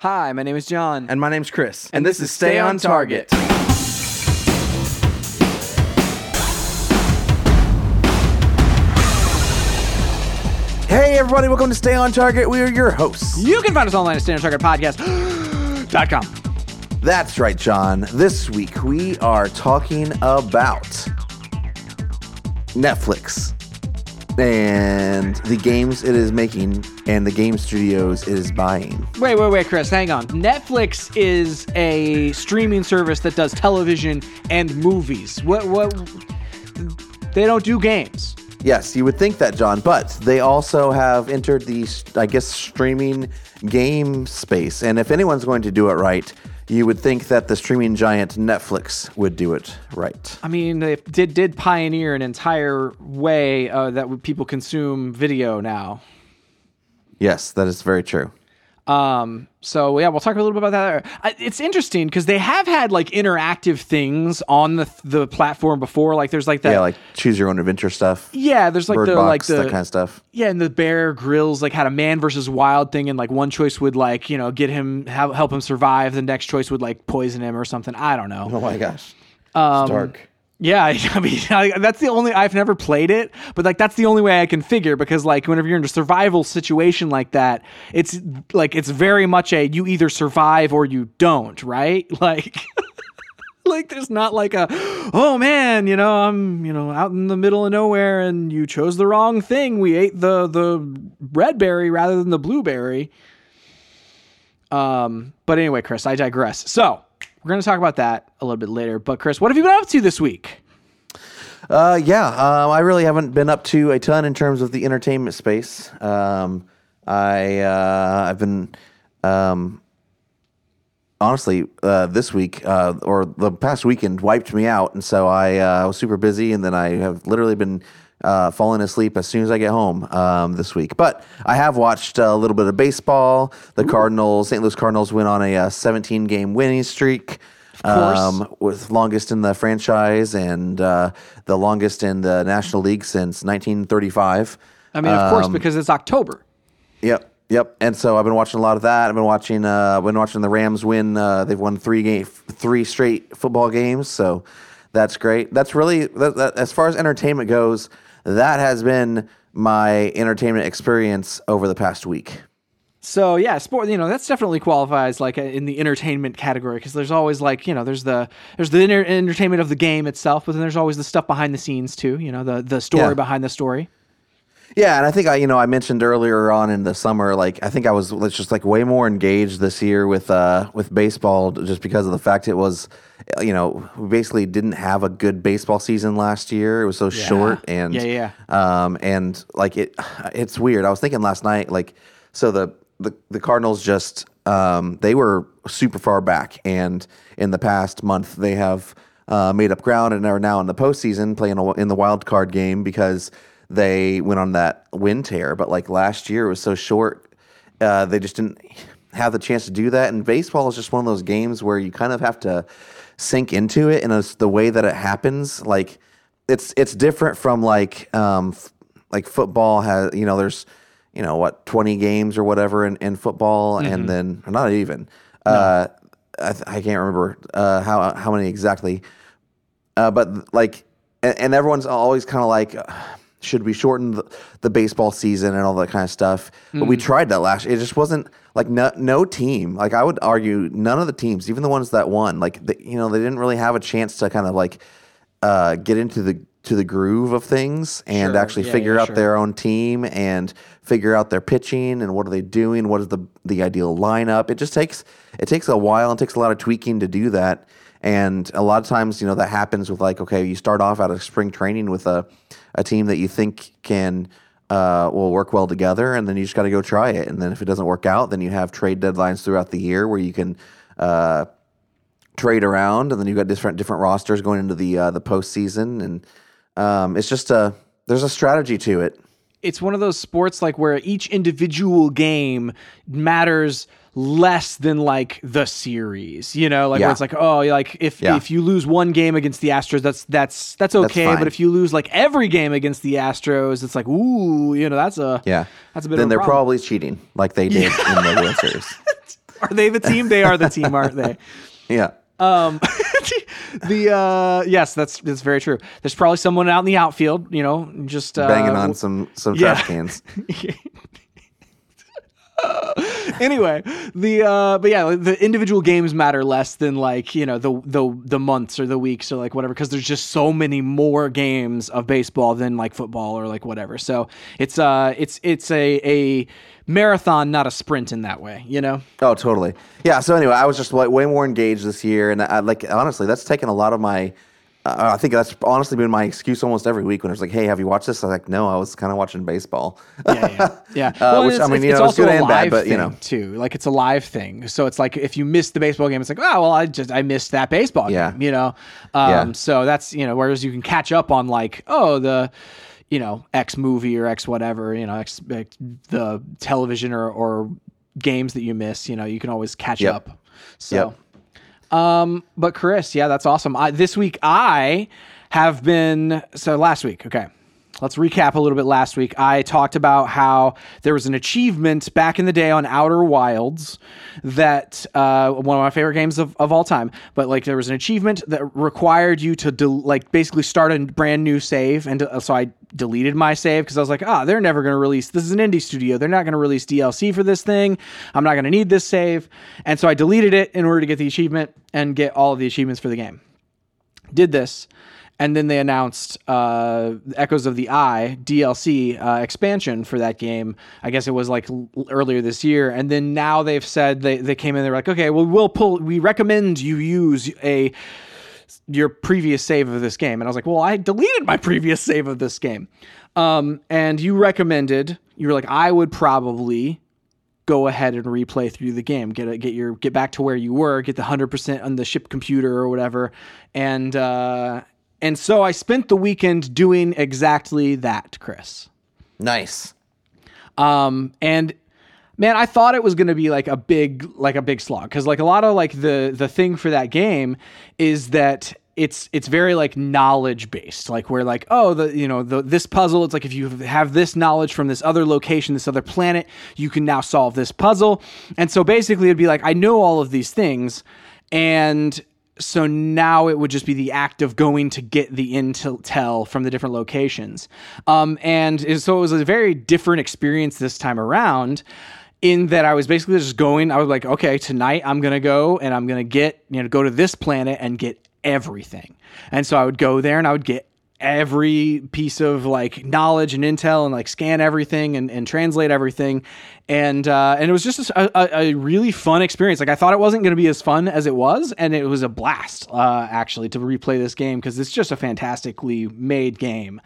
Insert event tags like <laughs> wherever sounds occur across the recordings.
Hi, my name is John. And my name's Chris. And this is Stay on Target. Hey, everybody, welcome to Stay on Target. We are your hosts. You can find us online at stayontargetpodcast.com. That's right, John. This week we are talking about Netflix and the games it is making and the game studios it is buying. Wait, wait, wait, Chris, hang on. Netflix is a streaming service that does television and movies. What what they don't do games. Yes, you would think that, John, but they also have entered the, I guess, streaming game space. And if anyone's going to do it right, you would think that the streaming giant Netflix would do it right. I mean, they did did pioneer an entire way uh, that people consume video now. Yes, that is very true. Um, so yeah, we'll talk a little bit about that. I, it's interesting because they have had like interactive things on the the platform before. Like there's like that, yeah, like choose your own adventure stuff. Yeah, there's like Bird the Box, like the that kind of stuff. Yeah, and the Bear Grylls like had a man versus wild thing, and like one choice would like you know get him help, help him survive. The next choice would like poison him or something. I don't know. Oh my gosh, Um, it's dark. Yeah, <laughs> I mean I, that's the only I've never played it, but like that's the only way I can figure because like whenever you're in a survival situation like that, it's like it's very much a you either survive or you don't, right? <laughs> Like <laughs> like there's not like a oh man, you know, I'm, you know, out in the middle of nowhere and you chose the wrong thing. We ate the the red berry rather than the blueberry. Um, but anyway, Chris, I digress. So, we're going to talk about that a little bit later. But Chris, what have you been up to this week? Uh, yeah, um, I really haven't been up to a ton in terms of the entertainment space. Um, I uh, I've been um, honestly uh, this week uh, or the past weekend wiped me out, and so I uh, was super busy, and then I have literally been. Uh, falling asleep as soon as I get home um, this week, but I have watched a little bit of baseball. The Cardinals, St. Louis Cardinals, went on a, uh 17 game winning streak um, with longest in the franchise and uh, the longest in the National League since 1935. I mean, of course, because it's October. Yep, yep. And so I've been watching a lot of that. I've been watching. Uh, I've been watching the Rams win. Uh, they've won three game, three straight football games. So that's great. That's really that, that, as far as entertainment goes. That has been my entertainment experience over the past week. So yeah, sport. You know, that's definitely qualifies like in the entertainment category because there's always like you know there's the there's the inter- entertainment of the game itself, but then there's always the stuff behind the scenes too. You know, the the story Yeah. behind the story. Yeah, and I think I, you know, I mentioned earlier on in the summer, like I think I was let's just like way more engaged this year with uh with baseball, just because of the fact it was, you know, we basically didn't have a good baseball season last year. It was so short, and Yeah, um, and like it, it's weird. I was thinking last night, like, so the the the Cardinals just um they were super far back, and in the past month they have uh, made up ground and are now in the postseason playing in the wild card game because they went on that win tear. But like last year, it was so short, uh, they just didn't have the chance to do that. And baseball is just one of those games where you kind of have to sink into it, and it's the way that it happens. Like it's it's different from like um, f- like football has you know there's you know what 20 games or whatever in, in football and then not even uh I, th- I can't remember uh how how many exactly uh but like and, and everyone's always kind of like should we shorten the, the baseball season and all that kind of stuff. But we tried that last it just wasn't like no, no team. Like i would argue none of the teams even the ones that won like the, you know they didn't really have a chance to kind of like uh get into the to the groove of things and Sure. actually Yeah, figure yeah, out sure. their own team and figure out their pitching and what are they doing what is the the ideal lineup. It just takes it takes a while and takes a lot of tweaking to do that and a lot of times you know that happens with like okay you start off out of spring training with a a team that you think can uh, will work well together and then you just got to go try it and then if it doesn't work out then you have trade deadlines throughout the year where you can uh, trade around, and then you've got different different rosters going into the uh, the postseason, and um, it's just a there's a strategy to it. It's one of those sports like where each individual game matters less than like the series. You know, like Yeah. where it's like, oh, like if Yeah. if you lose one game against the Astros, that's that's that's okay. fine. but if you lose like every game against the Astros, it's like, ooh, you know, that's a Yeah, that's a bit. then of a they're problem. probably cheating, like they did in the World Series. <laughs> are they the team? They are the team, aren't they? <laughs> Yeah. Um, <laughs> <laughs> the uh, yes, that's that's very true. There's probably someone out in the outfield, you know, just uh, Banging on some some yeah. trash cans. <laughs> <laughs> anyway, the uh, but yeah, the individual games matter less than like you know the the the months or the weeks or like whatever because there's just so many more games of baseball than like football or like whatever. So it's uh it's it's a a marathon, not a sprint in that way. You know. Oh, totally. Yeah. So anyway, I was just way, way more engaged this year, and I, like honestly, that's taken a lot of my. Uh, I think that's honestly been my excuse almost every week when it's like, "Hey, have you watched this?" I was like, "No, I was kind of watching baseball." yeah, yeah, <laughs> yeah. Uh, which, I mean, you know, it's good a and bad, but, you know. too. Like it's a live thing, so it's like if you miss the baseball game, it's like, oh well, I just I missed that baseball Yeah. game, you know. Um, Yeah. So that's you know, whereas you can catch up on like, oh the, you know, X movie or X whatever, you know, X, X the television or or games that you miss, you know, you can always catch Yep. up. So. Um, but Chris, yeah, that's awesome. I, this week I have been so last week. Okay, let's recap a little bit. Last week I talked about how there was an achievement back in the day on Outer Wilds that uh, one of my favorite games of, of all time. But like there was an achievement that required you to del- like basically start a brand new save, and uh, so I deleted my save because I was like, ah, they're never going to release. This is an indie studio. They're not going to release DLC for this thing. I'm not going to need this save, and so I deleted it in order to get the achievement and get all of the achievements for the game. Did this, and then they announced uh, Echoes of the Eye DLC uh, expansion for that game. I guess it was like l- earlier this year, and then now they've said they they came in. They're like, okay, well, we'll pull. We recommend you use a your previous save of this game. And I was like, well, I deleted my previous save of this game. Um, and you recommended, you were like, I would probably go ahead and replay through the game, get a, get your get back to where you were, get the hundred percent on the ship computer or whatever, and uh, and so I spent the weekend doing exactly that, Chris. Nice. Um, and man, I thought it was going to be like a big, like a big slog. Cause like a lot of like the, the thing for that game is that it's, it's very like knowledge based, like where like, oh, the, you know, the, this puzzle, it's like if you have this knowledge from this other location, this other planet, you can now solve this puzzle. And so basically it'd be like, I know all of these things and so now it would just be the act of going to get the intel from the different locations. Um, and so it was a very different experience this time around in that I was basically just going, I was like, okay, tonight I'm to go and I'm to get, you know, go to this planet and get everything. And so I would go there and I would get every piece of like knowledge and intel and like scan everything and, and translate everything. And uh, and it was just a, a, really fun experience. Like i thought it wasn't going to be as fun as it was and it was a blast uh, actually to replay this game because it's just a fantastically made game.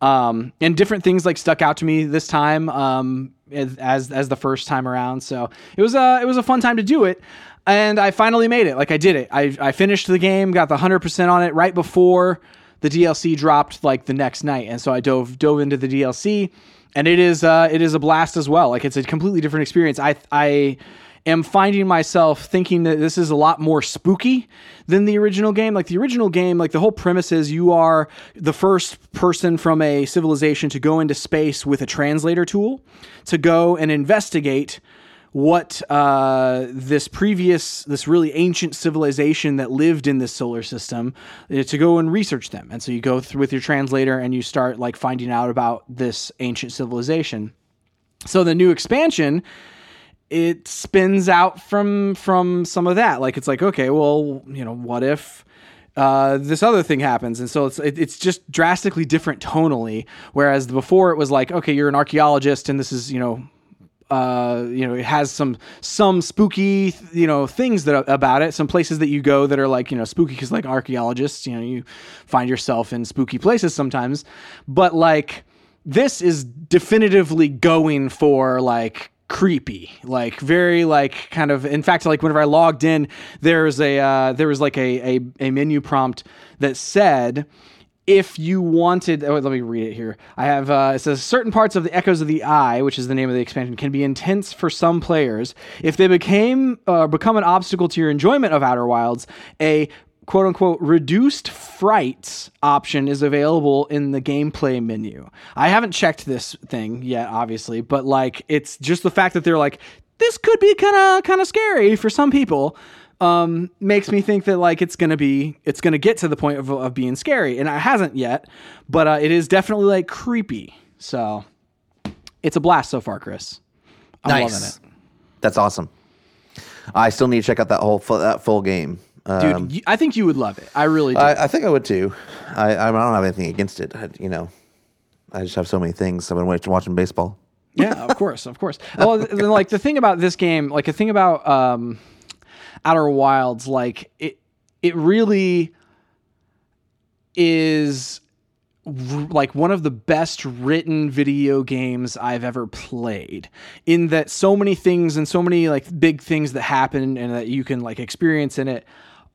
Um, and different things like stuck out to me this time um, as as the first time around. So it was a it was a fun time to do it and i finally made it. Like i did it. I, I finished the game got the 100% on it right before the DLC dropped like the next night, and so I dove dove into the DLC, and it is uh, it is a blast as well. Like it's a completely different experience. I I am finding myself thinking that this is a lot more spooky than the original game. Like the original game, like the whole premise is you are the first person from a civilization to go into space with a translator tool to go and investigate what uh, this previous, this really ancient civilization that lived in this solar system, uh, to go and research them. And so you go through with your translator and you start like finding out about this ancient civilization. So the new expansion, it spins out from from some of that. Like it's like, okay, well, you know, what if uh, this other thing happens, and so it's it, it's just drastically different tonally. Whereas before it was like, okay, you're an archaeologist, and this is you know uh, you know, it has some some spooky, you know, things that about it. Some places that you go that are like, you know, spooky because like archaeologists, you know, you find yourself in spooky places sometimes. But like this is definitively going for like creepy like very like kind of in fact like whenever i logged in there's a uh, there was like a, a a menu prompt that said if you wanted oh, let me read it here. I have uh, it says certain parts of the echoes of the eye which is the name of the expansion can be intense for some players. If they became uh, become an obstacle to your enjoyment of outer wilds a quote unquote reduced fright option is available in the gameplay menu. I haven't checked this thing yet obviously but like it's just the fact that they're like this could be kind of kind of scary for some people. Um, makes me think that like it's gonna be it's gonna get to the point of, of being scary, and it hasn't yet, but uh, it is definitely like creepy. So it's a blast so far, Chris. I'm loving nice. it. That's awesome. I still need to check out that whole that full game. Dude, Um, you- I think you would love it. I really do. I, I think I would too. I, I don't have anything against it. I, you know, I just have so many things. I've been watching, baseball. yeah, of course, of course. Well, then, like the thing about this game, like the thing about um, Outer Wilds, like it, it really is like one of the best written video games I've ever played. In that, so many things and so many like big things that happen and that you can like experience in it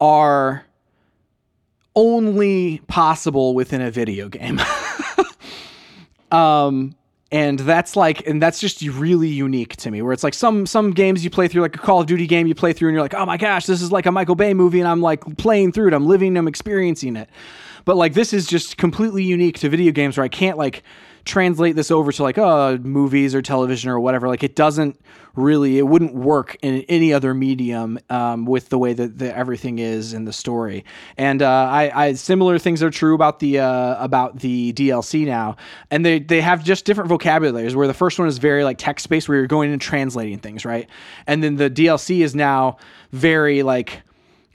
are only possible within a video game. <laughs> um and that's like and that's just really unique to me where it's like some some games you play through like a call of duty game you play through and you're like oh my gosh this is like a michael bay movie and i'm like playing through it. I'm living i'm experiencing it. But like this is just completely unique to video games where i can't like translate this over to like uh movies or television or whatever like it doesn't really it wouldn't work in any other medium um, with the way that the, everything is in the story. And uh, I, I similar things are true about the uh, about the DLC now. And they they have just different vocabularies where the first one is very like text based where you're going and translating things right? And then the DLC is now very like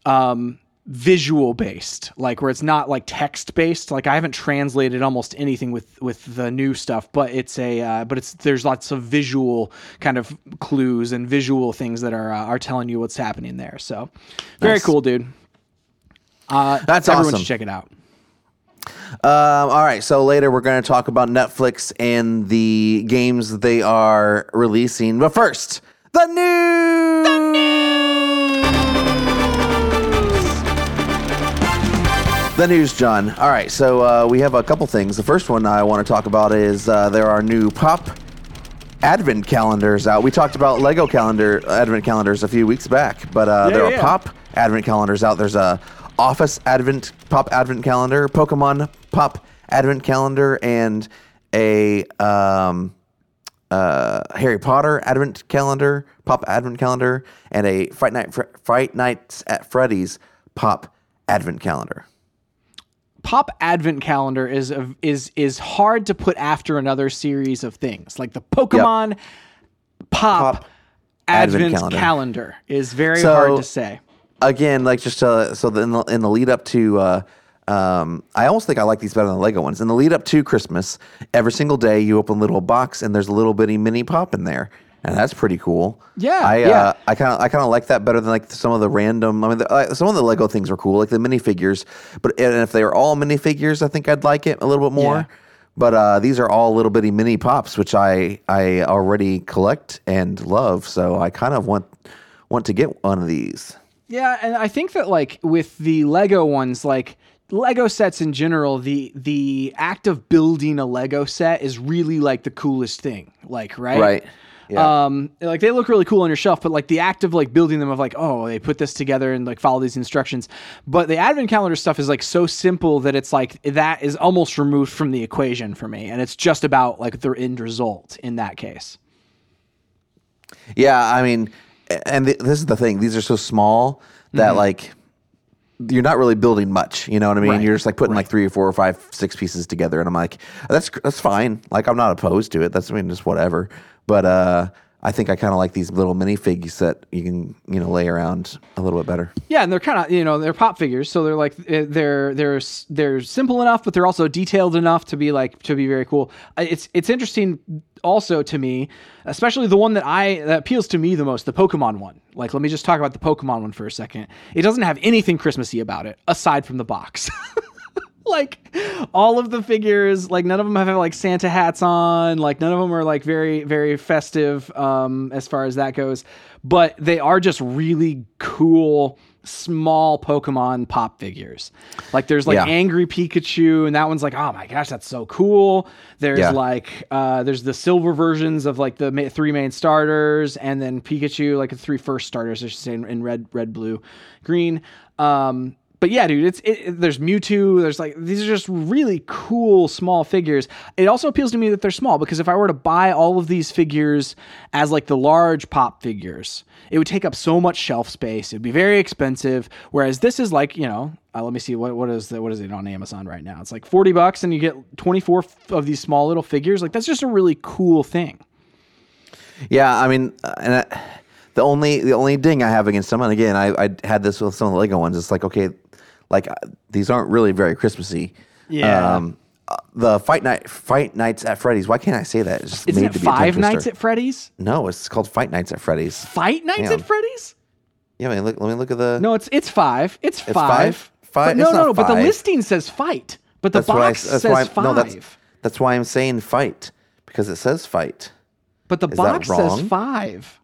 um visual based like where it's not like text based like i haven't translated almost anything with with the new stuff but it's a uh, but it's there's lots of visual kind of clues and visual things that are uh, are telling you what's happening there so very Nice. cool dude uh That's everyone awesome. should check it out Um, all right, so later we're going to talk about Netflix and the games they are releasing. But first, the news. The news, John. All right, so uh, we have a couple things. The first one I want to talk about is uh, there are new pop advent calendars out. We talked about Lego calendar advent calendars a few weeks back, but uh, Yeah, there are pop advent calendars out. There's a Office advent pop advent calendar, Pokemon pop advent calendar, and a um, uh, Harry Potter advent calendar, pop advent calendar, and a Fright Night Fr- Fright Nights at Freddy's pop advent calendar. Pop advent calendar is a, is is hard to put after another series of things like the pokemon pop, Pop advent, advent calendar. calendar. is very So- hard to say again, like just uh, so the, in the in the lead up to, uh, um, I almost think I like these better than the Lego ones. In the lead up to Christmas, every single day you open a little box and there's a little bitty mini pop in there, and that's pretty cool. Yeah, I yeah. Uh, I kind of I kind of like that better than like some of the random. I mean, the, uh, some of the Lego things were cool, like the minifigures. But and if they were all minifigures, I think I'd like it a little bit more. Yeah. But uh, these are all little bitty mini pops, which I I already collect and love. So I kind of want want to get one of these. Yeah, and I think that like with the Lego ones, like Lego sets in general, the the act of building a Lego set is really like the coolest thing. Like, right? Right. Yeah. Um, like they look really cool on your shelf, but like the act of like building them of like, oh, they put this together and like follow these instructions. But the advent calendar stuff is like so simple that it's like that is almost removed from the equation for me, and it's just about like the end result in that case. Yeah, I mean, and th- this is the thing; these are so small that like you're not really building much. You know what I mean? Mm-hmm. Right, You're just like putting like three or four or five, six pieces together, and I'm like, that's that's fine. Like I'm not opposed to it. That's I mean, just whatever. But uh, I think I kind of like these little minifigs that you can you know lay around a little bit better. Yeah, and they're kind of you know they're pop figures, so they're like eh, they're they're they're simple enough, but they're also detailed enough to be like to be very cool. It's it's interesting also to me, especially the one that I that appeals to me the most, the Pokemon one. Like, let me just talk about the Pokemon one for a second. It doesn't have anything Christmassy about it aside from the box. <laughs> <laughs> like all of the figures like none of them have like santa hats on. Like none of them are like very very festive um as far as that goes. But they are just really cool small pokemon pop figures. Like there's like Yeah. angry pikachu and that one's like oh my gosh that's so cool. There's Yeah. like uh there's the silver versions of like the ma- three main starters and then pikachu like the three first starters i should say in, in red red blue green. Um but yeah, dude, it's it, there's Mewtwo. There's like these are just really cool small figures. It also appeals to me that they're small because if I were to buy all of these figures as like the large pop figures, it would take up so much shelf space. It'd be very expensive. Whereas this is like you know, uh, let me see what what is the, what is it on Amazon right now? It's like forty bucks, and you get twenty four of these small little figures. Like that's just a really cool thing. Yeah, I mean, uh, and I, the only the only ding I have against them, and again, I, I had this with some of the Lego ones. It's like okay, like uh, these aren't really very Christmassy. Yeah. Um, uh, the fight night, fight nights at Freddy's. Why can't I say that? It's just Isn't made it to be Five Nights at Freddy's? No, it's called Fight Nights at Freddy's. Fight Nights Hang at. Freddy's? Yeah, I mean, look, let me look at the. No, it's it's five. It's, It's five. five? Five? No, no, no. But the listing says fight. But the that's why I- box says five. No, that's that's why I'm saying fight because it says fight. but the that box says five.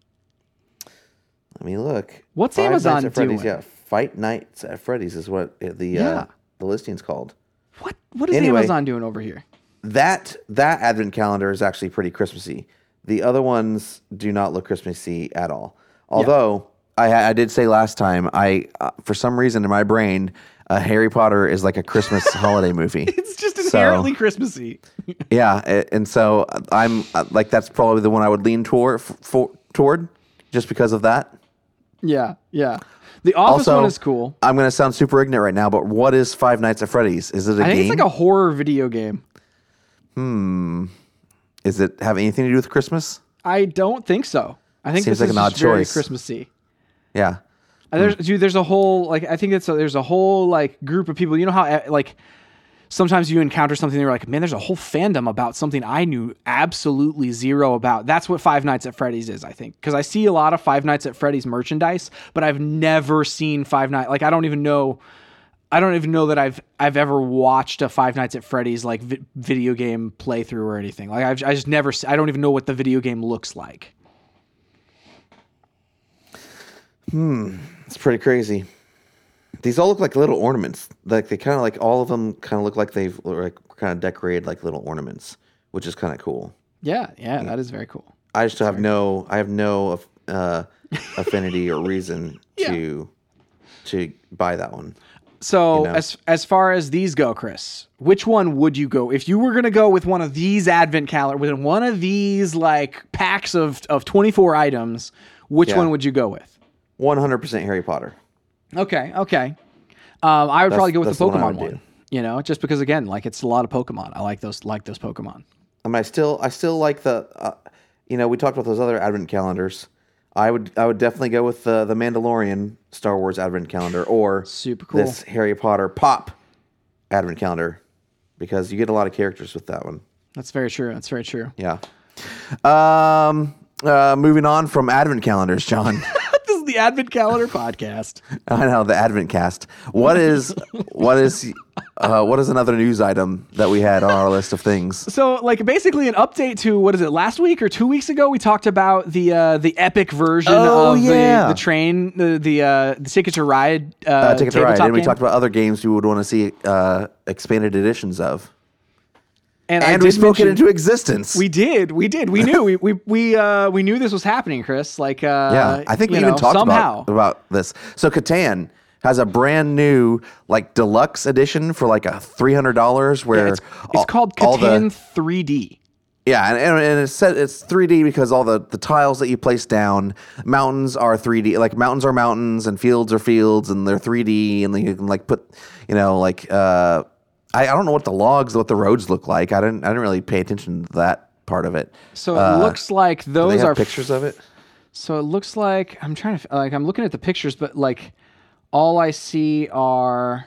Let me look. What's Five Amazon Nights at Freddy's, doing? Yeah, Fight Nights at Freddy's is what uh, the Yeah. uh, the listing's called. What what is Anyway. Amazon doing over here? That that advent calendar is actually pretty Christmassy. The other ones do not look Christmassy at all. Although I, I did say last time, I uh, for some reason in my brain, uh, Harry Potter is like a Christmas <laughs> holiday movie. It's just So- inherently Christmassy. <laughs> Yeah, and so I'm uh, like that's probably the one I would lean toward for, toward just because of that. Yeah, yeah. The Office Also, one is cool. I'm going to sound super ignorant right now, but what is Five Nights at Freddy's? Is it a I think game? it's like a horror video game. Hmm. Is it have anything to do with Christmas? I don't think so. I think Seems this like is an odd just very. Christmassy. Yeah. And There's dude, there's a whole like I think it's a, there's a whole like group of people. You know how uh, like sometimes you encounter something you're like, man, there's a whole fandom about something I knew absolutely zero about. That's what Five Nights at Freddy's is, I think, because I see a lot of Five Nights at Freddy's merchandise, but I've never seen Five Nights. Like I don't even know. I don't even know that I've I've ever watched a Five Nights at Freddy's like vi- video game playthrough or anything. Like I've I just never I don't even know what the video game looks like. Hmm, it's pretty crazy. These all look like little ornaments. Like they kind of like all of them kind of look like they've like kind of decorated like little ornaments, which is kind of cool. Yeah, yeah, that is very cool. I just have no I have no uh, affinity or reason <laughs> to to buy that one. So you know? as as far as these go, Chris, which one would you go if you were gonna go with one of these advent calendar within one of these like packs of of twenty four items? Which Yeah. one would you go with? One hundred percent Harry Potter. Okay, okay. Um, I would probably go with that's the the one Pokemon one. You know, just because again, like it's a lot of Pokemon. I like those like those Pokemon. I mean, I still I still like the uh, you know we talked about those other advent calendars. I would I would definitely go with the the Mandalorian Star Wars advent calendar or Super cool. this Harry Potter pop advent calendar because you get a lot of characters with that one. That's very true. That's very true. Yeah. Um. Uh, moving on from advent calendars, John. <laughs> this is the Advent Calendar podcast. <laughs> I know the Advent cast. What is what is uh, what is another news item that we had on our list of things? So, like, basically, an update to what is it? Last week or two weeks ago, we talked about the uh, the epic version Oh, of yeah. the, the train, the the uh, the Ticket to Ride uh, Uh, Ticket to Ride, and we talked about other games we would want to see uh, expanded editions of, and, and we spoke it into existence. We did, we did, we knew, we we we uh, we knew this was happening, Chris. Like, uh, yeah, I think we you even know, talked somehow. about about this. So Catan has a brand new like deluxe edition for like a three hundred dollars. Where It's, it's all- called all the- Catan 3D. Yeah, and, and, and it's set it's 3D because all the, the tiles that you place down, mountains are 3D. Like mountains are mountains and fields are fields and they're 3D and then you can like put, you know, like uh, I, I don't know what the logs, what the roads look like. I didn't I didn't really pay attention to that part of it. So it looks like Uh, those are pictures of it. So it looks like I'm trying to like I'm looking at the pictures, but like all I see are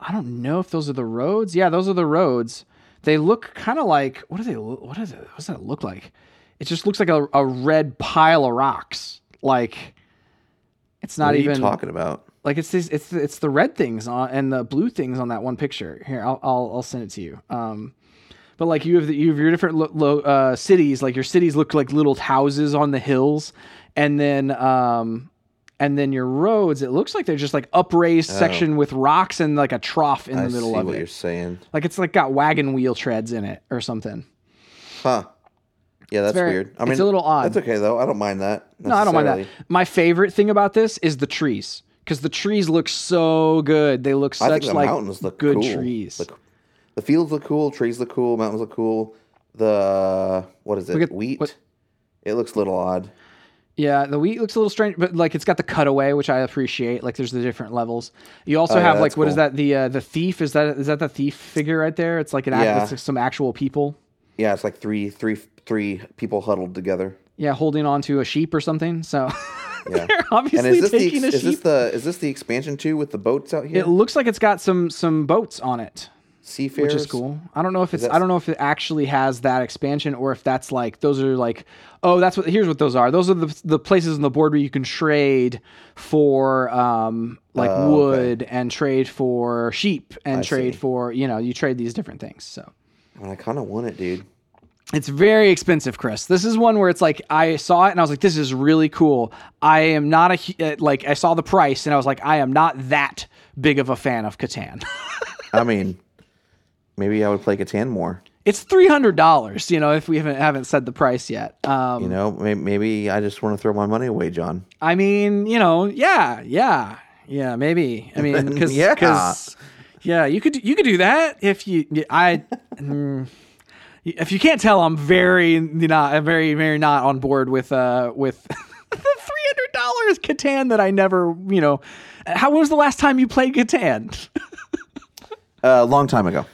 I don't know if those are the roads. Yeah, those are the roads. They look kind of like what do they? What is it? What does that look like? It just looks like a, a red pile of rocks. Like it's not What are even you talking about? Like it's these it's it's the red things on and the blue things on that one picture. Here, I'll I'll, I'll send it to you. Um, but like you have the, you have your different lo- lo- uh, cities. Like your cities look like little houses on the hills, and then um, and then your roads. It looks like they're just like upraised section with rocks and like a trough in Oh. I the see middle of what it. you're saying. Like it's like got wagon wheel treads in it or something. Huh. Yeah, that's very- weird. I mean, it's a little odd. That's okay though. I don't mind that. No, I don't mind that. My favorite thing about this is the trees because the trees look so good. They look I such think the like mountains look good cool. trees. The, the fields look cool. Trees look cool. Mountains look cool. The what is it? At- Wheat. what- It looks a little odd. Yeah, the wheat looks a little strange, but like it's got the cutaway, which I appreciate. Like there's the different levels. You also Oh, yeah, have like that's what is cool. that? The uh, the thief is that is that the thief figure right there? It's like an act, Yeah. it's like some actual people. Yeah, it's like three, three, three people huddled together. Yeah, holding on to a sheep or something. So <laughs> <laughs> Yeah. they're and obviously is this the taking ex- a is this sheep. the is this the expansion too with the boats out here? It looks like it's got some some boats on it. Seafarers. which is cool. I don't know if it's I don't know if it actually has that expansion or if that's like those are like oh that's what here's what those are. Those are the the places on the board where you can trade for um like Oh, okay. wood and trade for sheep and I trade see. for you know you trade these different things. So And I kind of want it, dude. It's very expensive, Chris. This is one where it's like I saw it and I was like, "This is really cool." I am not a uh, like I saw the price and I was like, "I am not that big of a fan of Catan." <laughs> I mean, maybe I would play Catan more. it's three hundred dollars. You know, if we haven't haven't said the price yet. Um, You know, maybe, maybe I just want to throw my money away, John. I mean, you know, yeah, yeah, yeah, maybe. I mean, <laughs> because Yeah. yeah, you could you could do that if you I. <laughs> if you can't tell, I'm very not very very not on board with uh with <laughs> the three hundred dollars Catan that I never you know. How when was the last time you played Catan? A <laughs> uh, long time ago.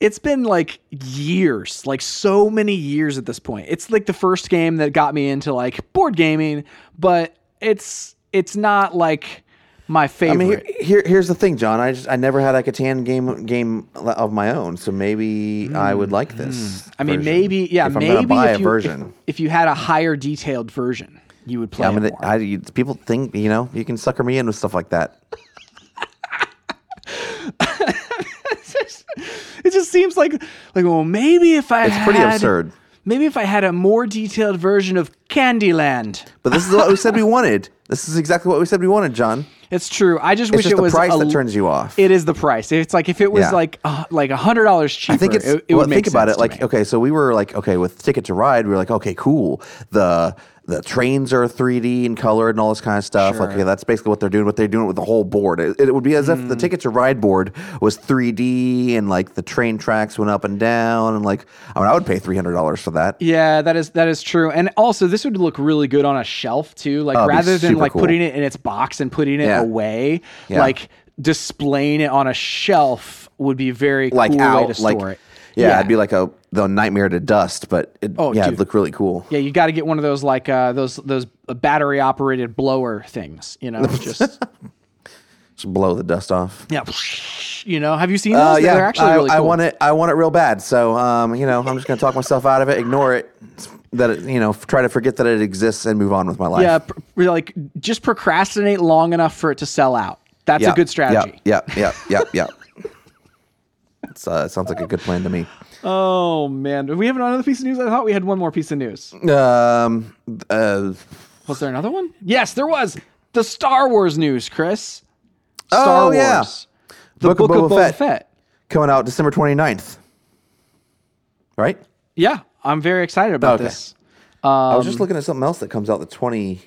it's been like years, like so many years at this point. It's like the first game that got me into like board gaming, but it's it's not like my favorite. I mean, here, here, here's the thing, John. I just I never had a Catan game game of my own, so maybe I would like this. Hmm. I mean, version. maybe yeah, if maybe buy if a you, version. If, if you had a higher detailed version, you would play I mean. I, you- people think you know you can sucker me in with stuff like that. <laughs> it just seems like like well, maybe if I It's had, pretty absurd. Maybe if I had a more detailed version of Candyland. But this is what we said we wanted. This is exactly what we said we wanted, John. It's true. I just wish just it was the price a, that turns you off. It is the price. It's like if it was Yeah. like uh, like a hundred dollars cheaper. I think it's. it, it well, would make think about sense it. to Like, me. okay, so we were like, okay, with Ticket to Ride, we were like, okay, cool. The the trains are 3D and colored and all this kind of stuff. Like, okay, that's basically what they're doing. What they're doing with the whole board. It, it would be as if Mm. the Ticket to Ride board was 3D and like the train tracks went up and down and like, I mean, I would pay three hundred dollars for that. Yeah, that is that is true. And also this would look really good on a shelf too. Like Oh, rather than like cool. putting it in its box and putting it Yeah. away, Yeah. like displaying it on a shelf would be very Like cool way to store like it. Yeah, it'd be like a the nightmare to dust, but it, Oh, yeah, dude. it'd look really cool. yeah, you got to get one of those like uh, those those battery operated blower things. You know, <laughs> just Just blow the dust off. yeah. <laughs> You know, have you seen those? Uh, yeah, They're actually I, really cool. I want it. I want it real bad. So, um, you know, I'm just gonna talk myself out of it, ignore it, that it, you know, try to forget that it exists and move on with my life. Yeah, pr- like just procrastinate long enough for it to sell out. That's Yeah, a good strategy. Yeah, yeah, yeah, yeah. yeah. It's, uh, it sounds like a good plan to me. Oh man, do we have another piece of news? I thought we had one more piece of news. Um, uh, Was there another one? Yes, there was. The Star Wars news, Chris. Star Oh, Wars. yeah. The Book of Boba Fett. Fett. coming out December 29th. Right? Yeah, I'm very excited about Okay. this. I was Um, just looking at something else that comes out the 20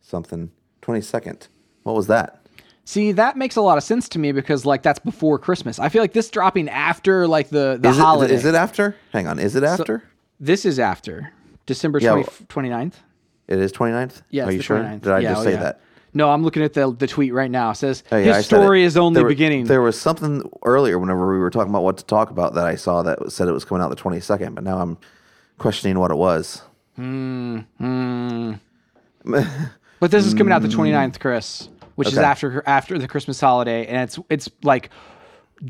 something, 22nd. What was that? See, that makes a lot of sense to me because like that's before Christmas. I feel like this dropping after like the the Is holiday. Is it after? Hang on. Is it after? This is after December Yeah, 20, 29th. it is 29th? Yeah, Are you the sure? 29th. Did I Yeah, just oh, say yeah. that? No, I'm looking at the the tweet right now. It says Oh, his story is only There were- beginning. There was something earlier whenever we were talking about what to talk about that I saw that said it was coming out the 22nd, but now I'm questioning what it was. Hmm. Hmm. <laughs> But this is coming out the 29th, Chris, which is Mm. After after the Christmas holiday, and it's it's like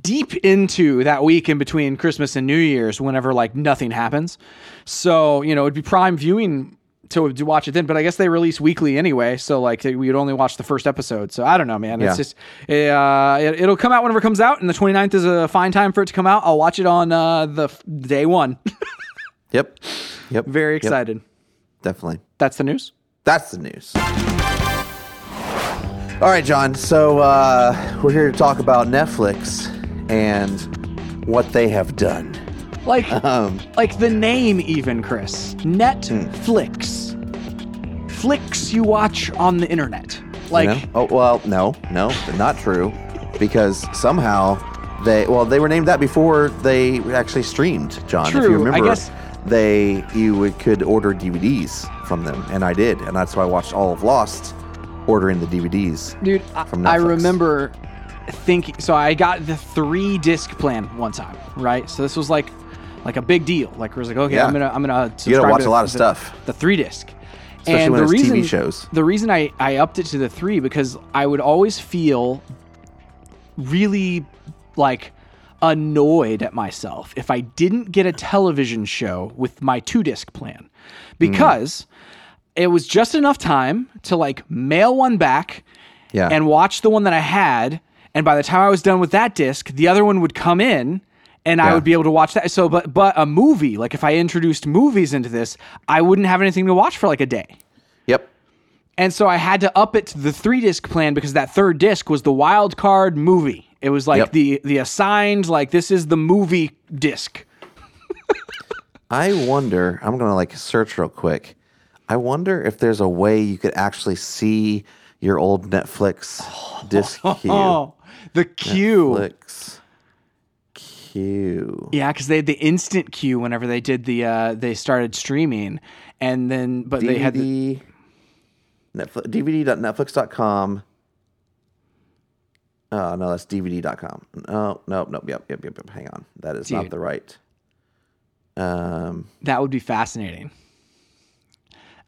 deep into that week in between Christmas and New Year's, whenever like nothing happens. So you know it'd be prime viewing to to watch it then. But I guess they release weekly anyway, so like we would only watch the first episode. So I don't know, man. Yeah. It's just uh, it, it'll come out whenever it comes out, and the 29th is a fine time for it to come out. I'll watch it on uh, the f- day one. Yep. Yep. Very Yep, excited. definitely. That's the news. That's the news. All right, John. So uh, we're here to talk about Netflix and what they have done. Like, Um, like the name, even Chris. Netflix. Flicks you watch on the internet. Like, You know? Oh well, no, no, not true, because somehow they well they were named that before they actually streamed. John, if True, you I remember, guess- they you could order DVDs from them, and I did, and that's why I watched all of Lost, ordering the DVDs. dude, I, I remember thinking. So I got the three disc plan one time, right? So this was like, like a big deal. Like, I was like, okay, Yeah. I'm gonna, I'm gonna. You gotta watch to a lot of the- stuff. The three disc. Especially and when the it's reason, TV shows. The reason I, I upped it to the three because I would always feel really like annoyed at myself if I didn't get a television show with my two disc plan mm. because it was just enough time to like mail one back Yeah, and watch the one that I had. And by the time I was done with that disc, the other one would come in and I would be able to watch that. So, but, but a movie, like if I introduced movies into this, I wouldn't have anything to watch for like a day. yep, And so I had to up it to the three disc plan because that third disc was the wild card movie. It was like Yep. the the assigned like this is the movie disc. <laughs> I wonder. I'm gonna like search real quick. I wonder if there's a way you could actually see your old Netflix <laughs> disc queue. Oh, <laughs> the queue. Netflix queue. Yeah, because they had the instant queue whenever they did the uh they started streaming, and then but they had the, DVD, Netflix, DVD.netflix.com. Oh, no, that's DVD.com. No, no, no, yep, yep, yep, yep. Hang on. That is not the right. Um, that would be fascinating.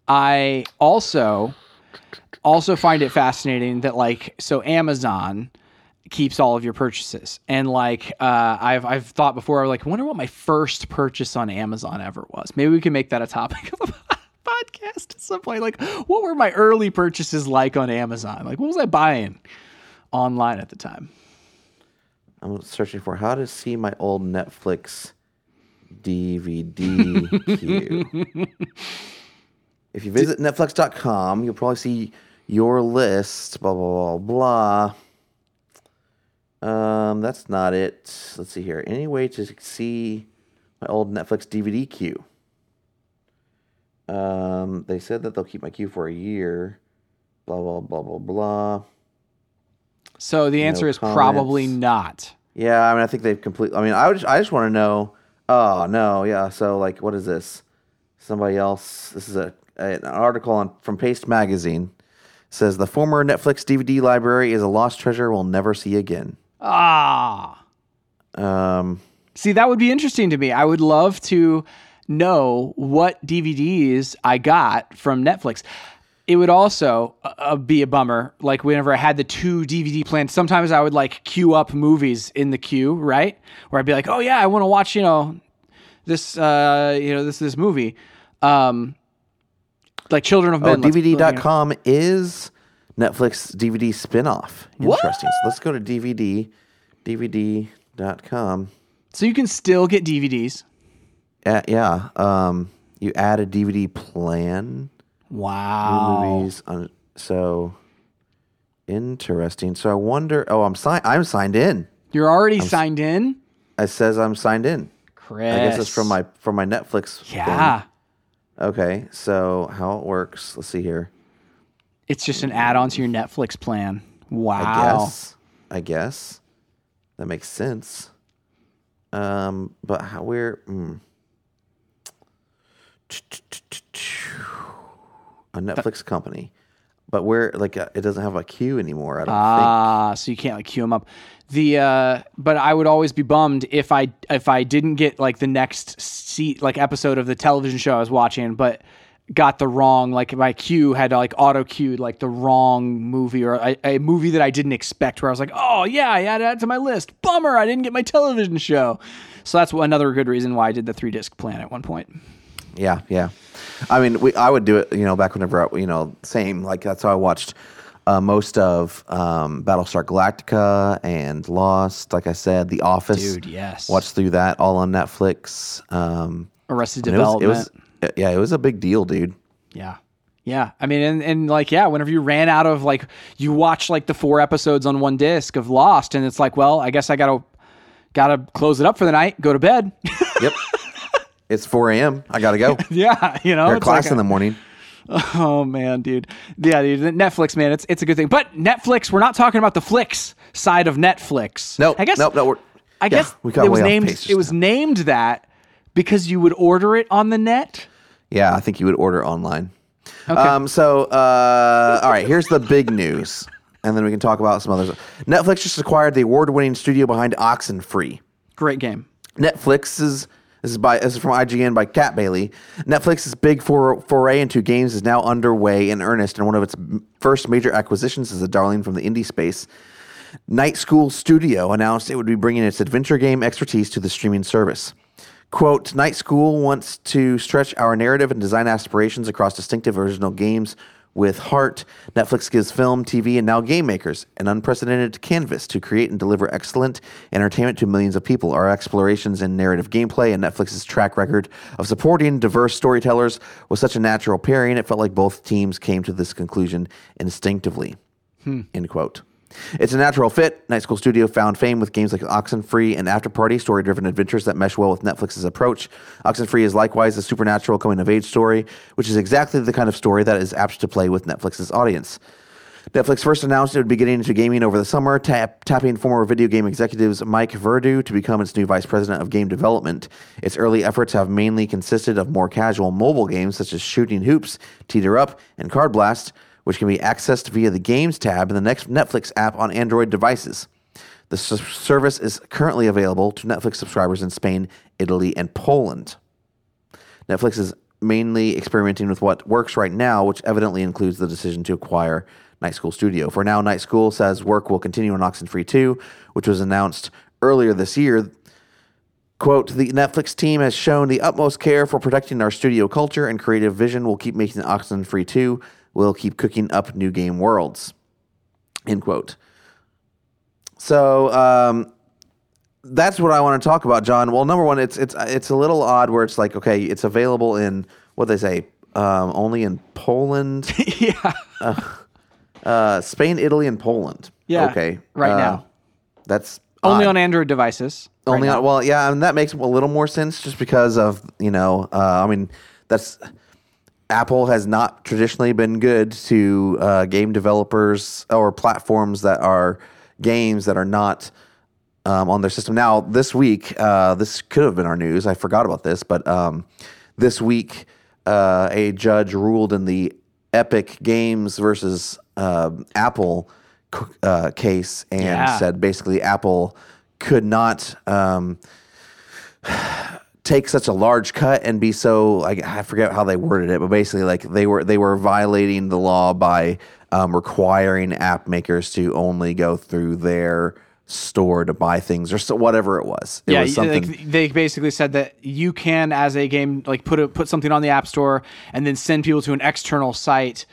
I also also find it fascinating that like so Amazon keeps all of your purchases and like uh, I've I've thought before I was like I wonder what my first purchase on Amazon ever was. Maybe we can make that a topic of a <laughs> podcast at some point. Like what were my early purchases like on Amazon? Like what was I buying online at the time? I'm searching for how to see my old Netflix DVD <laughs> queue. If you visit Netflix.com, you'll probably see your list. Blah blah blah blah. Um, that's not it. Let's see here. Any way to see my old Netflix DVD queue? Um, they said that they'll keep my queue for a year. Blah blah blah blah blah. So the answer No is probably not. Yeah, I mean, I think they've completely. I mean, I would. Just, I just want to know. Oh no, yeah. So like, what is this? Somebody else. This is a, an article on from Paste Magazine. Says the former Netflix DVD library is a lost treasure we'll never see again. Ah. Um, See, that would be interesting to me. I would love to know what DVDs I got from Netflix. It would also uh, uh, be a bummer. Like whenever I had the two DVD plans, sometimes I would like queue up movies in the queue, right? Where I'd be like, "Oh yeah, I want to watch, you know, this, uh, you know, this this movie." Um, like Children of oh, Men. you. DVD.com is Netflix DVD spinoff. Interesting. So let's go to DVD. DVD.com. So you can still get DVDs. Uh, yeah. Um, you add a DVD plan. Wow. movies on so interesting so i wonder oh i'm signed i'm signed in You're already signed in, it says i'm signed in Chris. i guess it's from my from my netflix thing. Okay so how it works let's see here It's just an add-on to your Netflix plan. Wow. i guess i guess that makes sense um but how where mm. a netflix company but we're like uh, it doesn't have a queue anymore i don't think Ah, so you can't like queue them up. The uh, but I would always be bummed if I if I didn't get like the next seat like episode of the television show I was watching, but got the wrong like my queue had like auto queued like the wrong movie or a, a movie that I didn't expect. Where I was like, oh yeah, I added that to my list. Bummer, I didn't get my television show. So that's another good reason why I did the three disc plan at one point. Yeah, yeah. I mean, we, I would do it, you know, back whenever, I, you know, same. Like that's how I watched uh, most of um, Battlestar Galactica and Lost. Like I said, The Office. Dude, yes. Watched through that all on Netflix. Um, Arrested and it was, Development. it was, yeah, it was a big deal, dude. Yeah. Yeah. I mean, and, and like, yeah, whenever you ran out of like, you watch like the four episodes on one disc of Lost, and it's like, well, I guess I gotta, gotta close it up for the night, go to bed. <laughs> Yep. it's 4 a.m. I gotta go. <laughs> yeah. You know, Got it's class like in the morning. <laughs> Oh man, dude. Yeah, dude. Netflix, man, it's it's a good thing. But Netflix, we're not talking about the flicks side of Netflix. Nope. I guess Nope. No. We're, I yeah, guess we got it was named it was now. named that because you would order it on the net. Yeah, I think you would order online. Um, so, uh, all right, here's the big news, and then we can talk about some others. Netflix just acquired the award-winning studio behind Oxenfree. Great game. Netflix's this is by this is from IGN by Kat Bailey. Netflix's big for, foray into games is now underway in earnest, and one of its first major acquisitions is a darling from the indie space. Night School Studio announced it would be bringing its adventure game expertise to the streaming service. Quote, Night School wants to stretch our narrative and design aspirations across distinctive original games with heart. Netflix gives film, TV, and now game makers an unprecedented canvas to create and deliver excellent entertainment to millions of people. Our explorations in narrative gameplay and Netflix's track record of supporting diverse storytellers was such a natural pairing, it felt like both teams came to this conclusion instinctively. Hmm. End quote. It's a natural fit. Night School Studio found fame with games like Oxenfree and Afterparty, story driven adventures that mesh well with Netflix's approach. Oxenfree is likewise a supernatural coming of age story, which is exactly the kind of story that is apt to play with Netflix's audience. Netflix first announced it would be getting into gaming over the summer, tap, tapping former video game executives Mike Verdu to become its new vice president of game development. Its early efforts have mainly consisted of more casual mobile games such as Shooting Hoops, Teeter Up, and Card Blast, which can be accessed via the Games tab in the next Netflix app on Android devices. The s- service is currently available to Netflix subscribers in Spain, Italy, and Poland. Netflix is mainly experimenting with what works right now, which evidently includes the decision to acquire Night School Studio. For now, Night School says work will continue on Oxenfree 2, which was announced earlier this year. Quote, the Netflix team has shown the utmost care for protecting our studio culture and creative vision. We'll keep making Oxenfree 2. We'll keep cooking up new game worlds. End quote. So, um, that's what I want to talk about, John. Well, number one, it's it's it's a little odd where it's like, okay, it's available in what they say, um, only in Poland, <laughs> yeah. uh, Spain, Italy, and Poland. Yeah, Okay. right Uh, now. That's Only odd. on Android devices. right only now. on, well, yeah, and that makes a little more sense just because of you know, uh, I mean, that's Apple has not traditionally been good to uh, game developers or platforms that are games that are not um, on their system. Now, this week, uh, this could have been our news. I forgot about this, but um, this week, uh, a judge ruled in the Epic Games versus uh, Apple uh, case and Yeah. said basically Apple could not. Um, take such a large cut and be so like I forget how they worded it, but basically like they were they were violating the law by um, requiring app makers to only go through their store to buy things or so whatever it was. It yeah, was something. like they basically said that you can, as a game, like put a, put something on the App Store and then send people to an external site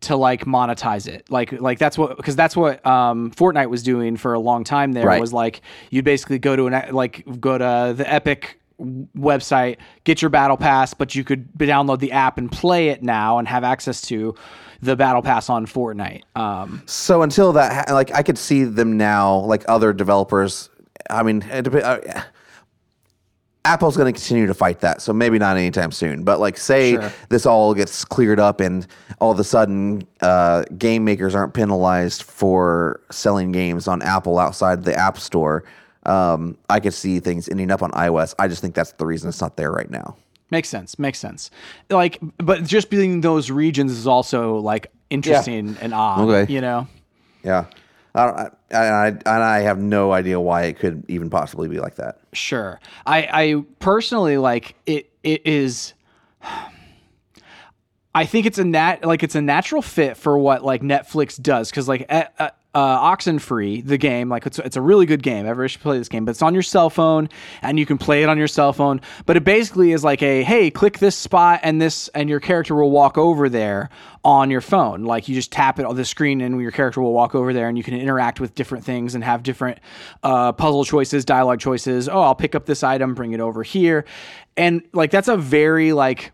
to like monetize it. Like like that's what because that's what um, Fortnite was doing for a long time. There Right. was like you'd basically go to an like go to the Epic website, get your battle pass, but you could download the app and play it now and have access to the battle pass on Fortnite. Um, So until that, ha- like I could see them now, like other developers. I mean, it uh, Apple's going to continue to fight that, so maybe not anytime soon. But like, say Sure. this all gets cleared up, and all of a sudden, uh, game makers aren't penalized for selling games on Apple outside the App Store. Um, I could see things ending up on iOS. I just think that's the reason it's not there right now. Makes sense. Makes sense. Like, but just being those regions is also like interesting and odd. Okay. You know. Yeah, I, I, I, and I have no idea why it could even possibly be like that. Sure. I I personally like it. It is. <sighs> I think it's a nat like it's a natural fit for what like Netflix does because like uh, uh, Oxenfree the game like it's it's a really good game. Everybody should play this game, but it's on your cell phone and you can play it on your cell phone. But it basically is like a hey, click this spot and this and your character will walk over there on your phone. Like you just tap it on the screen and your character will walk over there and you can interact with different things and have different uh, puzzle choices, dialogue choices. Oh, I'll pick up this item, bring it over here, and like that's a very like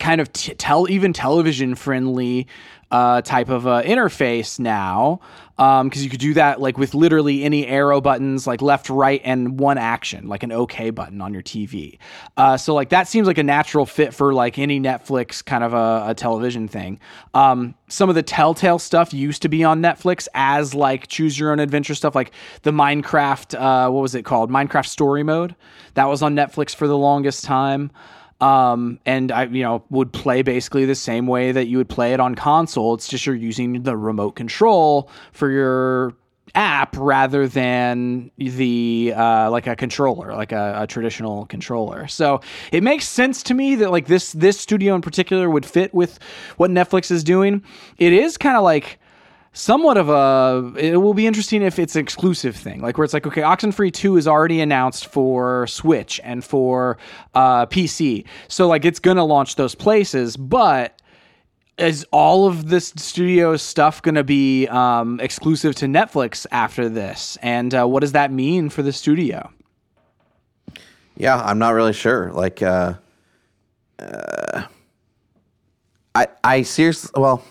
kind of t- tell even television friendly uh, type of uh, interface now because um, you could do that like with literally any arrow buttons like left right and one action like an ok button on your tv uh, so like that seems like a natural fit for like any netflix kind of a, a television thing. Um, some of the telltale stuff used to be on netflix as like choose your own adventure stuff like the minecraft uh, what was it called? Minecraft story mode. That was on netflix for the longest time um, and I, you know, would play basically the same way that you would play it on console. It's just you're using the remote control for your app rather than the uh, like a controller, like a, a, traditional controller. So it makes sense to me that like this this studio in particular would fit with what Netflix is doing. It is kind of like somewhat of a it will be interesting if it's an exclusive thing like where it's like okay oxenfree 2 is already announced for switch and for uh, pc so like it's gonna launch those places but is all of this studio stuff going to be um, exclusive to netflix after this? And uh, what does that mean for the studio? Yeah i'm not really sure. Like uh, uh i i seriously well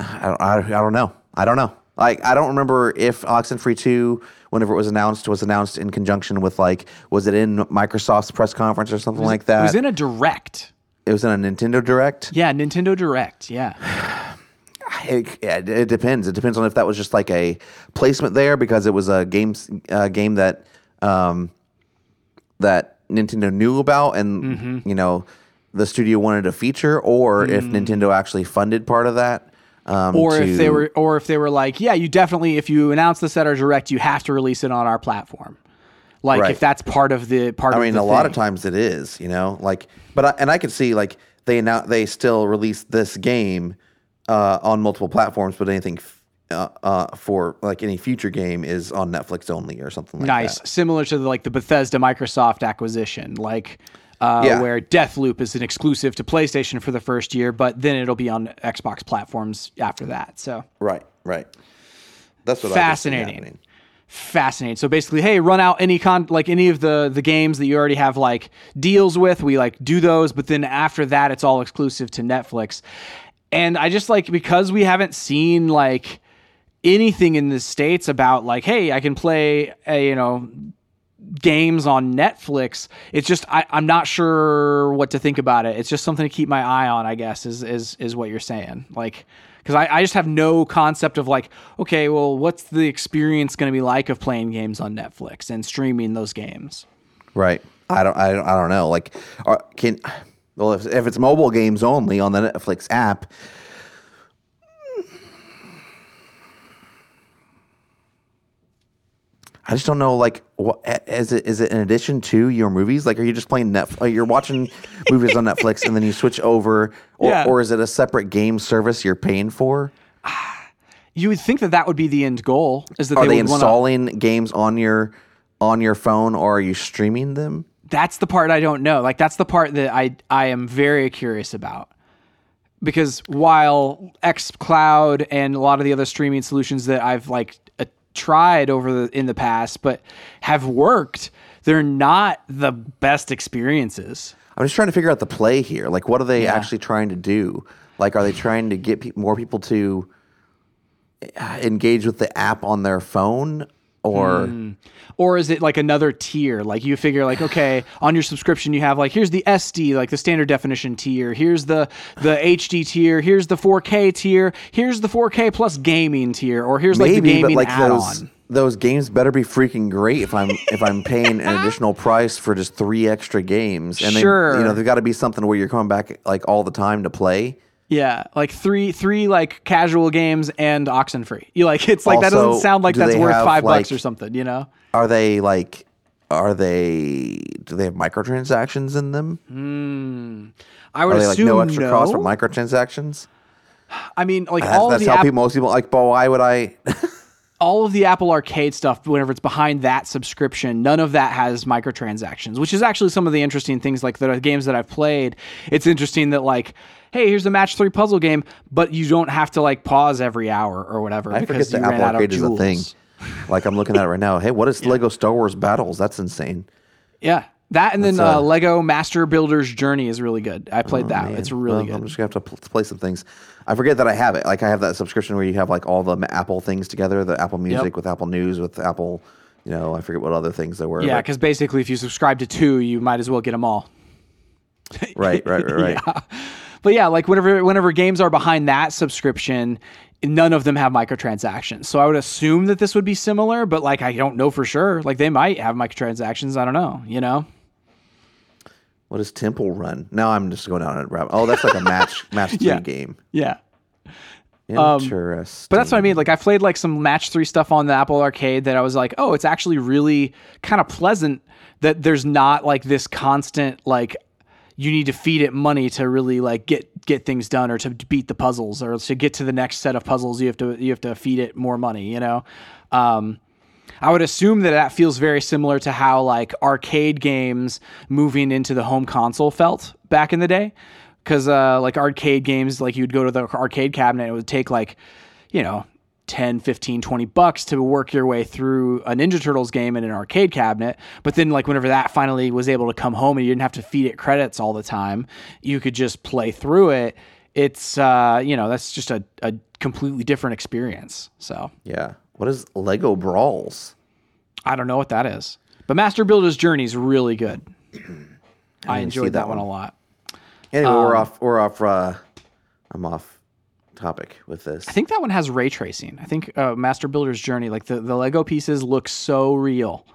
I don't, I, I don't know. I don't know. Like I don't remember if Oxenfree 2 whenever it was announced was announced in conjunction with like was it in Microsoft's press conference or something like that? It was in a direct. It was in a Nintendo Direct? Yeah, Nintendo Direct. <sighs> Yeah. It, it, depends. It depends on if that was just like a placement there because it was a game uh, game that um, that Nintendo knew about and mm-hmm. you know the studio wanted to feature, or mm. if Nintendo actually funded part of that. Um, or to, if they were, or if they were like, yeah, you definitely, if you announce this at our direct, you have to release it on our platform. Like right. if that's part of the part. I mean, a thing. lot of times it is, you know, like, but I, and I could see like they now they still release this game uh, on multiple platforms, but anything uh, uh, for like any future game is on Netflix only or something like nice. that. Nice, similar to the, like the Bethesda Microsoft acquisition, like uh, yeah. where Deathloop is an exclusive to PlayStation for the first year, but then it'll be on Xbox platforms after that. So right, right. That's what fascinating. Fascinating. So basically, hey, run out any con like any of the the games that you already have like deals with. We like do those, but then after that, it's all exclusive to Netflix. And I just like because we haven't seen like anything in the states about like, hey, I can play a you know games on Netflix. It's just I, am not sure what to think about it. It's just something to keep my eye on, I guess, is is is what you're saying. Like because I, I just have no concept of like, okay, well, what's the experience to be like of playing games on Netflix and streaming those games? Right. I don't. I don't. I don't know. Like, are, can well if if it's mobile games only on the Netflix app, I just don't know. Like, what is it? Is it in addition to your movies? Like, are you just playing Netflix? Uh, you're watching movies on Netflix, and then you switch over, or, yeah. or is it a separate game service you're paying for? You would think that that would be the end goal. Is that are they, they installing wanna... games on your on your phone, or are you streaming them? That's the part I don't know. Like, that's the part that I I am very curious about because while xCloud and a lot of the other streaming solutions that I've like tried over the in the past, but have worked, they're not the best experiences. I'm just trying to figure out the play here. Like, what are they yeah. actually trying to do? Like, are they trying to get pe- more people to uh, engage with the app on their phone, or mm. Or is it like another tier like you figure like okay on your subscription you have like here's the sd like the standard definition tier here's the the hd tier here's the 4k tier here's the 4k plus gaming tier or here's Maybe, like the gaming like add-on those, those games better be freaking great if I'm if I'm paying an <laughs> additional price for just three extra games. And sure. they, you know, there's got to be something where you're coming back like all the time to play. Yeah, like three three like casual games and Oxenfree. You like it's like also, that doesn't sound like that's worth five like, bucks or something. You know? Are they like? Are they? Do they have microtransactions in them? Mm, I would are they, assume like no extra no. cost for microtransactions. I mean, like that's, all that's how app- people, most people like. But why would I? <laughs> all of the Apple Arcade stuff, whenever it's behind that subscription, none of that has microtransactions, which is actually some of the interesting things. Like the games that I've played, it's interesting that like hey, here's a match three puzzle game, but you don't have to like pause every hour or whatever. I forget the Apple Arcade is a thing. Like I'm looking at it right now. Hey, what is yeah. Lego Star Wars Battles? That's insane. Yeah. That and then That's, uh, uh, Lego Master Builder's Journey is really good. I played that. Man, It's really well, I'm just gonna have to pl- play some things. I forget that I have it. Like I have that subscription where you have like all the Apple things together, the Apple Music with Apple News with Apple. You know, I forget what other things there were. Yeah, but- because basically, if you subscribe to two, you might as well get them all. right, right, right, right. <laughs> But yeah, like whenever whenever games are behind that subscription, none of them have microtransactions. So I would assume that this would be similar, but like I don't know for sure. Like they might have microtransactions. I don't know. You know? What is Temple Run? Now I'm just going down a rabbit. Oh, that's like a match <laughs> match three Yeah. game. Yeah. Interesting. But that's what I mean. Like I played like some match three stuff on the Apple Arcade that I was like, oh, it's actually really kind of pleasant that there's not like this constant like you need to feed it money to really like get get things done or to beat the puzzles or to get to the next set of puzzles you have to you have to feed it more money, you know. Um I would assume that that feels very similar to how like arcade games moving into the home console felt back in the day. Cause uh, like arcade games, like you'd go to the arcade cabinet, it would take like, you know, 10, 15, 20 bucks to work your way through a Ninja Turtles game in an arcade cabinet. But then like whenever that finally was able to come home and you didn't have to feed it credits all the time, you could just play through it. It's uh, you know, that's just a, a completely different experience. So yeah. What is Lego Brawls? I don't know what that is. But Master Builder's Journey is really good. <clears throat> I see enjoyed that that one a lot. Anyway, we're Um, off. We're off. Uh, I'm off topic with this. I think that one has ray tracing. I think uh, Master Builder's Journey, like the, the Lego pieces look so real.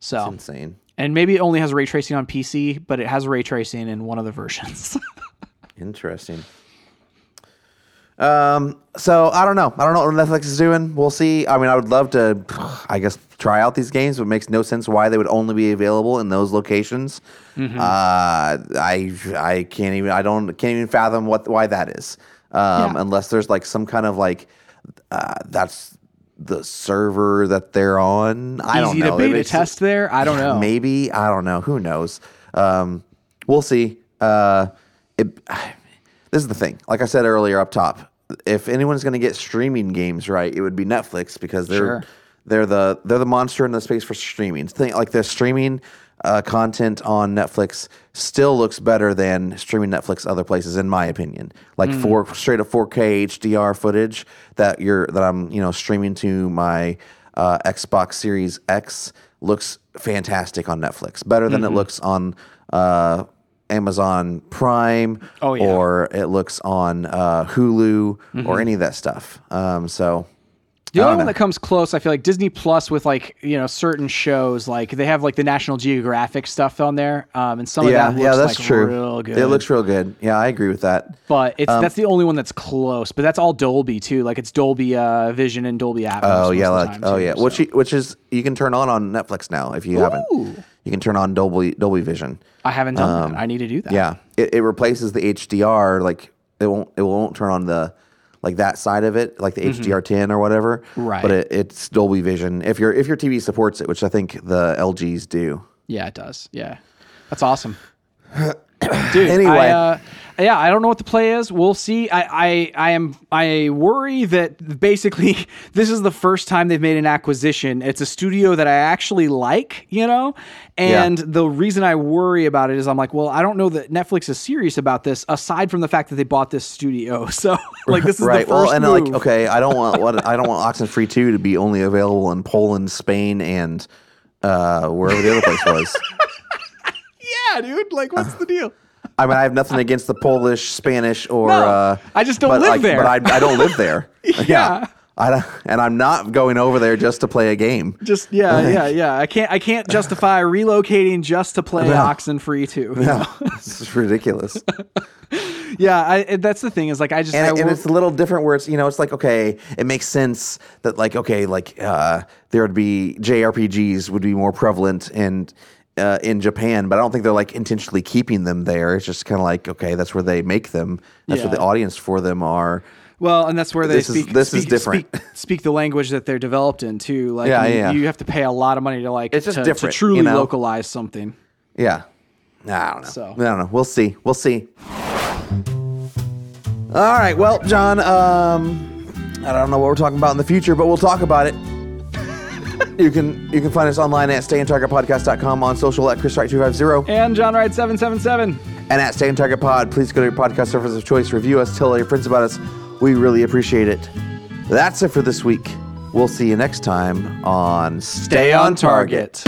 So, insane. and maybe it only has ray tracing on PC, but it has ray tracing in one of the versions. <laughs> Interesting. Um. So I don't know. I don't know what Netflix is doing. We'll see. I mean, I would love to. <sighs> I guess try out these games, but it makes no sense why they would only be available in those locations. Mm-hmm. Uh, I I can't even. I don't can't even fathom what why that is. Um, Yeah. unless there's like some kind of like uh, that's the server that they're on. I don't know. Easy to beta test there. I don't know. Maybe I don't know. Who knows? Um, we'll see. Uh, it, <sighs> this is the thing. Like I said earlier up top, if anyone's going to get streaming games right, it would be Netflix because they're Sure. they're the they're the monster in the space for streaming. Think like the streaming uh, content on Netflix still looks better than streaming Netflix other places, in my opinion. Like Hmm. four straight up 4K HDR footage that you're that I'm you know streaming to my uh, Xbox Series X looks fantastic on Netflix. Better than it looks on uh, Amazon Prime Mm-hmm. Oh, yeah. Mm-hmm. or it looks on uh, Hulu or any of that stuff. Um, so The only one know. that comes close, I feel like Disney Plus with like you know certain shows, like they have like the National Geographic stuff on there, um, and some yeah, of that looks yeah, that's like true. real good. It looks real good. Yeah, I agree with that. but it's Um, that's the only one that's close. But that's all Dolby too. Like it's Dolby uh, Vision and Dolby Atmos. Oh yeah, like oh too, yeah, so. which which is you can turn on on Netflix now if you haven't. You can turn on Dolby Dolby Vision. I haven't done that. I need to do that. Um, Yeah, it, it replaces the HDR. Like it won't it won't turn on the like that side of it, like the HDR10 or whatever. Mm-hmm. Right. But it, it's Dolby Vision if your if your TV supports it, which I think the LGs do. Yeah, it does. Yeah, that's awesome. <coughs> Dude, Anyway. I, uh, yeah, I don't know what the play is. We'll see. I, I, I am, I worry that basically <laughs> this is the first time they've made an acquisition. It's a studio that I actually like, you know, and the reason I worry about it is I'm like, well, I don't know that Netflix is serious about this, aside from the fact that they bought this studio. <laughs> So, like, this is right. the first well, and move. like okay, I don't want what I don't want <laughs> Oxenfree two to be only available in Poland, Spain, and uh, wherever the other place was. yeah, dude. Like, what's the deal? I mean, I have nothing against the Polish, Spanish, or No, uh, I just don't but, live like, there. But I, I don't live there. <laughs> Yeah. I don't, and I'm not going over there just to play a game. Just yeah, <laughs> yeah, yeah. I can't I can't justify relocating just to play Oxenfree 2. <laughs> this is ridiculous. yeah, I, that's the thing is like I just I and, and wor- it's a little different where it's you know it's like okay it makes sense that like okay like uh, there would be JRPGs would be more prevalent in uh, in Japan, but I don't think they're like intentionally keeping them there. It's just kind of like okay, that's where they make them. That's where the audience for them are. well, and that's where they This is- speak. is different. Speak, speak the language that they're developed in too. Like Yeah, you, yeah. you have to pay a lot of money to like It's just to, different, to truly you know? localize something. Yeah. I don't know. So. I don't know. We'll see. We'll see. All right. Well, John, um, I don't know what we're talking about in the future, but we'll talk about it. <laughs> you can you can find us online at stayontargetpodcast.com on social at chriswright250 and John Wright seven seven seven. and at Stay On Target Pod. Please go to your podcast service of choice, review us, tell all your friends about us. We really appreciate it. That's it for this week. We'll see you next time on Stay, on target.